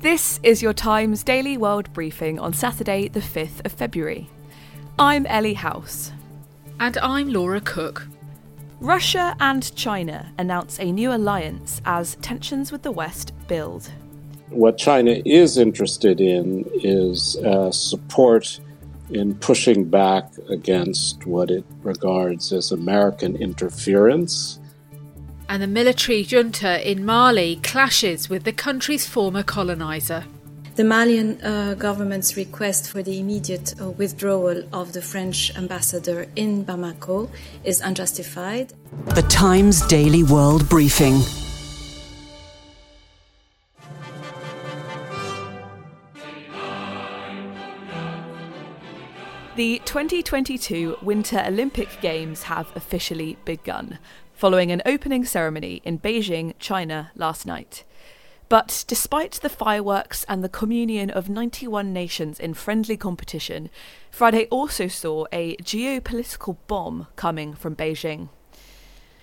This is your Times Daily World Briefing on Saturday, the 5th of February. I'm Ellie House. And I'm Laura Cook. Russia and China announce a new alliance as tensions with the West build. What China is interested in is uh, support in pushing back against what it regards as American interference and the military junta in Mali clashes with the country's former colonizer. The Malian uh, government's request for the immediate uh, withdrawal of the French ambassador in Bamako is unjustified. The Times Daily World Briefing. The 2022 Winter Olympic Games have officially begun following an opening ceremony in Beijing, China, last night. But despite the fireworks and the communion of 91 nations in friendly competition, Friday also saw a geopolitical bomb coming from Beijing.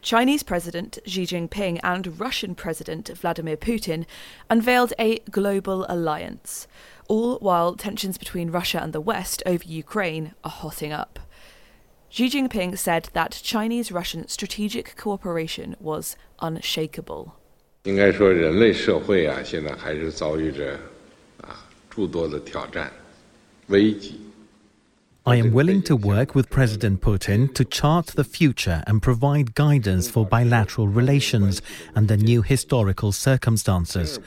Chinese President Xi Jinping and Russian President Vladimir Putin unveiled a global alliance, all while tensions between Russia and the West over Ukraine are hotting up. Xi Jinping said that Chinese Russian strategic cooperation was unshakable. I am willing to work with President Putin to chart the future and provide guidance for bilateral relations under new historical circumstances,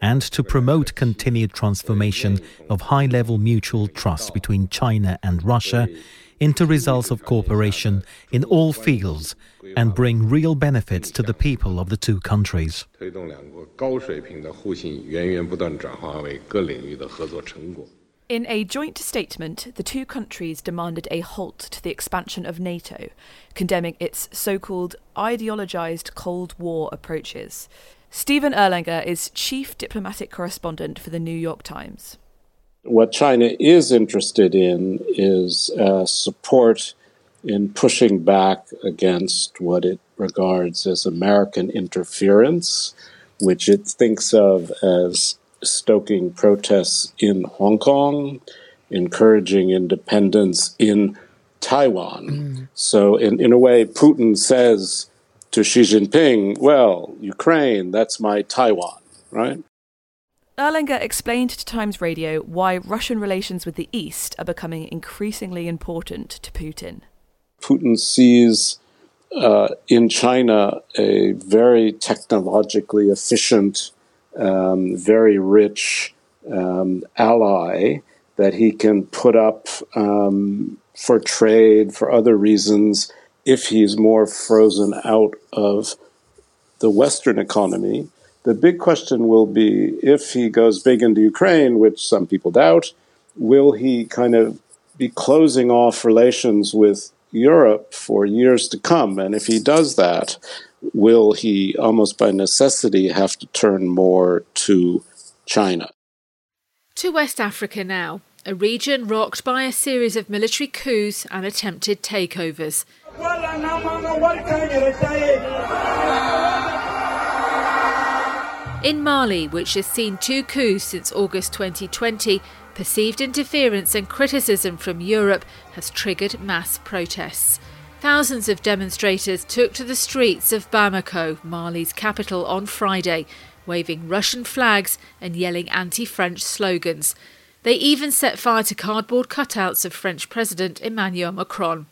and to promote continued transformation of high level mutual trust between China and Russia into results of cooperation in all fields and bring real benefits to the people of the two countries. In a joint statement, the two countries demanded a halt to the expansion of NATO, condemning its so called ideologized Cold War approaches. Stephen Erlanger is chief diplomatic correspondent for the New York Times. What China is interested in is uh, support in pushing back against what it regards as American interference, which it thinks of as stoking protests in Hong Kong, encouraging independence in Taiwan. Mm. So, in, in a way, Putin says to Xi Jinping, well, Ukraine, that's my Taiwan, right? Erlanger explained to Times Radio why Russian relations with the East are becoming increasingly important to Putin. Putin sees uh, in China a very technologically efficient, um, very rich um, ally that he can put up um, for trade, for other reasons, if he's more frozen out of the Western economy the big question will be if he goes big into Ukraine, which some people doubt, will he kind of be closing off relations with Europe for years to come? And if he does that, will he almost by necessity have to turn more to China? To West Africa now, a region rocked by a series of military coups and attempted takeovers. In Mali, which has seen two coups since August 2020, perceived interference and criticism from Europe has triggered mass protests. Thousands of demonstrators took to the streets of Bamako, Mali's capital, on Friday, waving Russian flags and yelling anti French slogans. They even set fire to cardboard cutouts of French President Emmanuel Macron.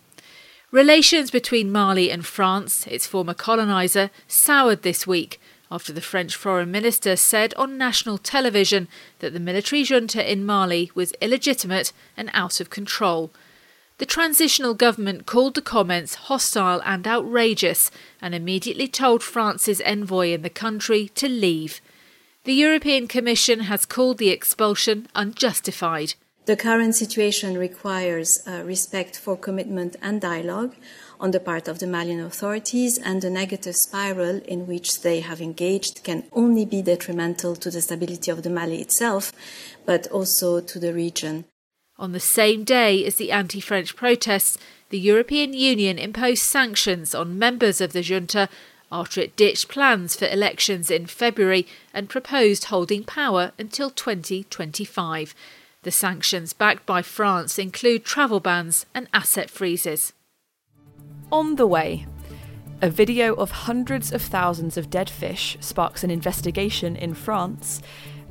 Relations between Mali and France, its former coloniser, soured this week after the French foreign minister said on national television that the military junta in Mali was illegitimate and out of control. The transitional government called the comments hostile and outrageous and immediately told France's envoy in the country to leave. The European Commission has called the expulsion unjustified. The current situation requires uh, respect for commitment and dialogue on the part of the Malian authorities, and the negative spiral in which they have engaged can only be detrimental to the stability of the Mali itself, but also to the region. On the same day as the anti French protests, the European Union imposed sanctions on members of the junta after it ditched plans for elections in February and proposed holding power until 2025. The sanctions backed by France include travel bans and asset freezes. On the way, a video of hundreds of thousands of dead fish sparks an investigation in France,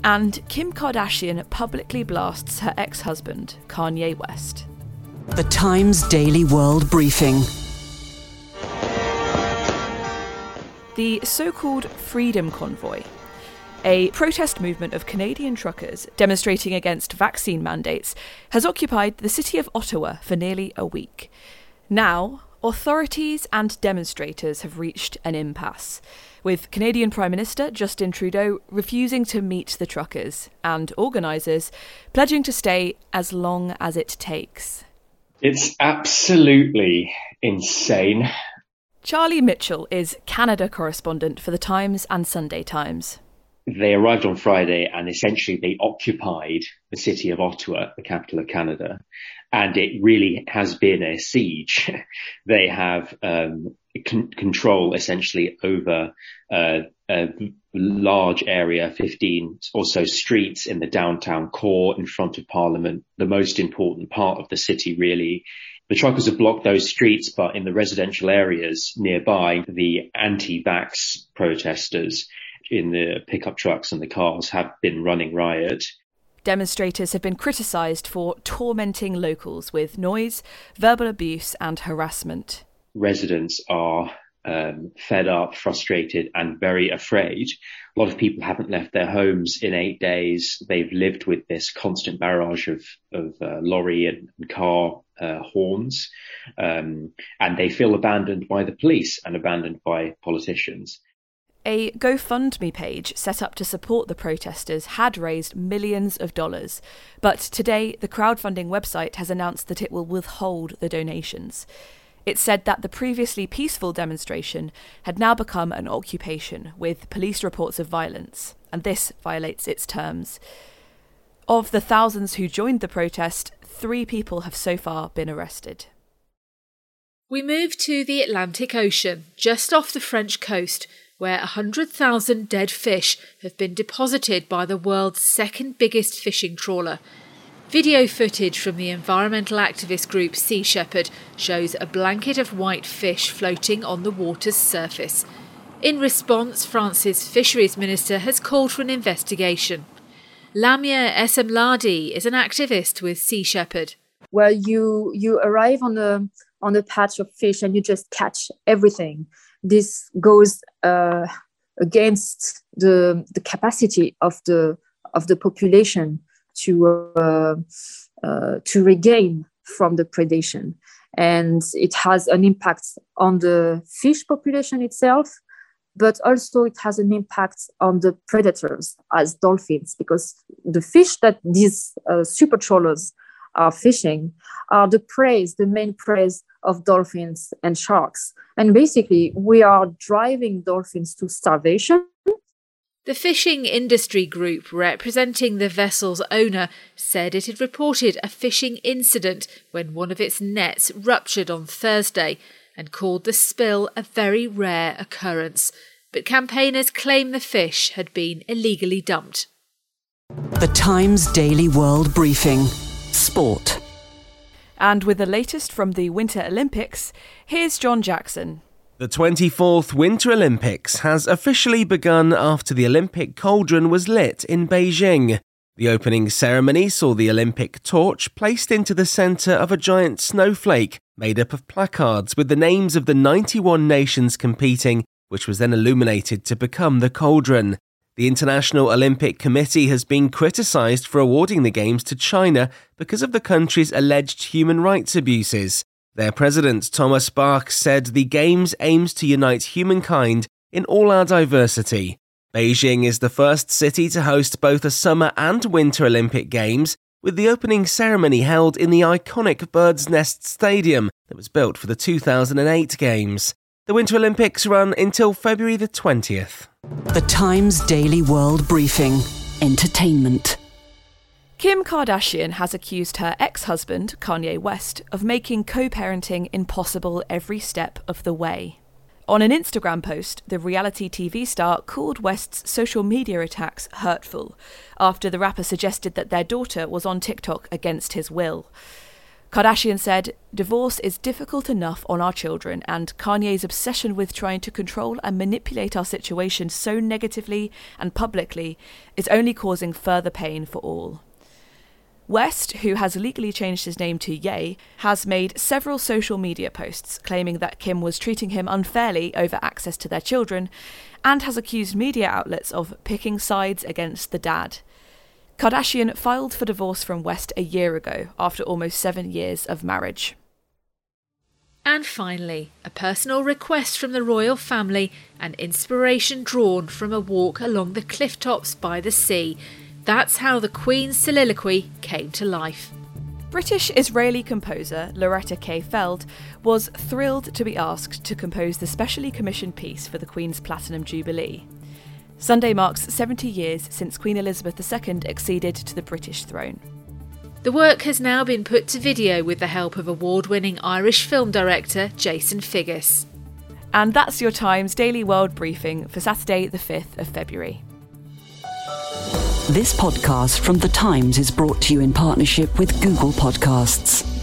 and Kim Kardashian publicly blasts her ex husband, Kanye West. The Times Daily World Briefing. The so called Freedom Convoy, a protest movement of Canadian truckers demonstrating against vaccine mandates, has occupied the city of Ottawa for nearly a week. Now, authorities and demonstrators have reached an impasse with Canadian Prime Minister Justin Trudeau refusing to meet the truckers and organisers pledging to stay as long as it takes. It's absolutely insane. Charlie Mitchell is Canada correspondent for The Times and Sunday Times. They arrived on Friday and essentially they occupied the city of Ottawa, the capital of Canada. And it really has been a siege. they have um, con- control essentially over uh, a large area, 15 or so streets in the downtown core in front of Parliament, the most important part of the city really. The truckers have blocked those streets, but in the residential areas nearby, the anti-vax protesters in the pickup trucks and the cars have been running riot. Demonstrators have been criticised for tormenting locals with noise, verbal abuse, and harassment residents are um, fed up, frustrated, and very afraid. A lot of people haven't left their homes in eight days. They've lived with this constant barrage of, of uh, lorry and, and car uh, horns, um, and they feel abandoned by the police and abandoned by politicians. A GoFundMe page set up to support the protesters had raised millions of dollars, but today the crowdfunding website has announced that it will withhold the donations. It said that the previously peaceful demonstration had now become an occupation with police reports of violence, and this violates its terms. Of the thousands who joined the protest, three people have so far been arrested. We move to the Atlantic Ocean, just off the French coast, where 100,000 dead fish have been deposited by the world's second biggest fishing trawler. Video footage from the environmental activist group Sea Shepherd shows a blanket of white fish floating on the water's surface. In response, France's fisheries minister has called for an investigation. Lamya Essemlali is an activist with Sea Shepherd. Where you you arrive on a on a patch of fish and you just catch everything. This goes uh, against the the capacity of the of the population to uh, uh, to regain from the predation, and it has an impact on the fish population itself, but also it has an impact on the predators as dolphins because the fish that these uh, super trawlers are fishing are the prey, the main prey of dolphins and sharks. And basically, we are driving dolphins to starvation the fishing industry group representing the vessel's owner said it had reported a fishing incident when one of its nets ruptured on Thursday and called the spill a very rare occurrence. But campaigners claim the fish had been illegally dumped. The Times Daily World Briefing Sport. And with the latest from the Winter Olympics, here's John Jackson. The 24th Winter Olympics has officially begun after the Olympic cauldron was lit in Beijing. The opening ceremony saw the Olympic torch placed into the centre of a giant snowflake made up of placards with the names of the 91 nations competing, which was then illuminated to become the cauldron. The International Olympic Committee has been criticised for awarding the Games to China because of the country's alleged human rights abuses. Their president, Thomas Bach, said the Games aims to unite humankind in all our diversity. Beijing is the first city to host both a summer and winter Olympic Games, with the opening ceremony held in the iconic Bird's Nest Stadium that was built for the 2008 Games. The Winter Olympics run until February the 20th. The Times Daily World Briefing Entertainment. Kim Kardashian has accused her ex husband, Kanye West, of making co parenting impossible every step of the way. On an Instagram post, the reality TV star called West's social media attacks hurtful after the rapper suggested that their daughter was on TikTok against his will. Kardashian said, Divorce is difficult enough on our children, and Kanye's obsession with trying to control and manipulate our situation so negatively and publicly is only causing further pain for all. West, who has legally changed his name to Ye, has made several social media posts claiming that Kim was treating him unfairly over access to their children, and has accused media outlets of picking sides against the dad. Kardashian filed for divorce from West a year ago after almost seven years of marriage. And finally, a personal request from the royal family and inspiration drawn from a walk along the cliff tops by the sea. That's how the Queen's soliloquy came to life. British Israeli composer Loretta K. Feld was thrilled to be asked to compose the specially commissioned piece for the Queen's Platinum Jubilee. Sunday marks 70 years since Queen Elizabeth II acceded to the British throne. The work has now been put to video with the help of award winning Irish film director Jason Figgis. And that's your Times Daily World Briefing for Saturday, the 5th of February. This podcast from The Times is brought to you in partnership with Google Podcasts.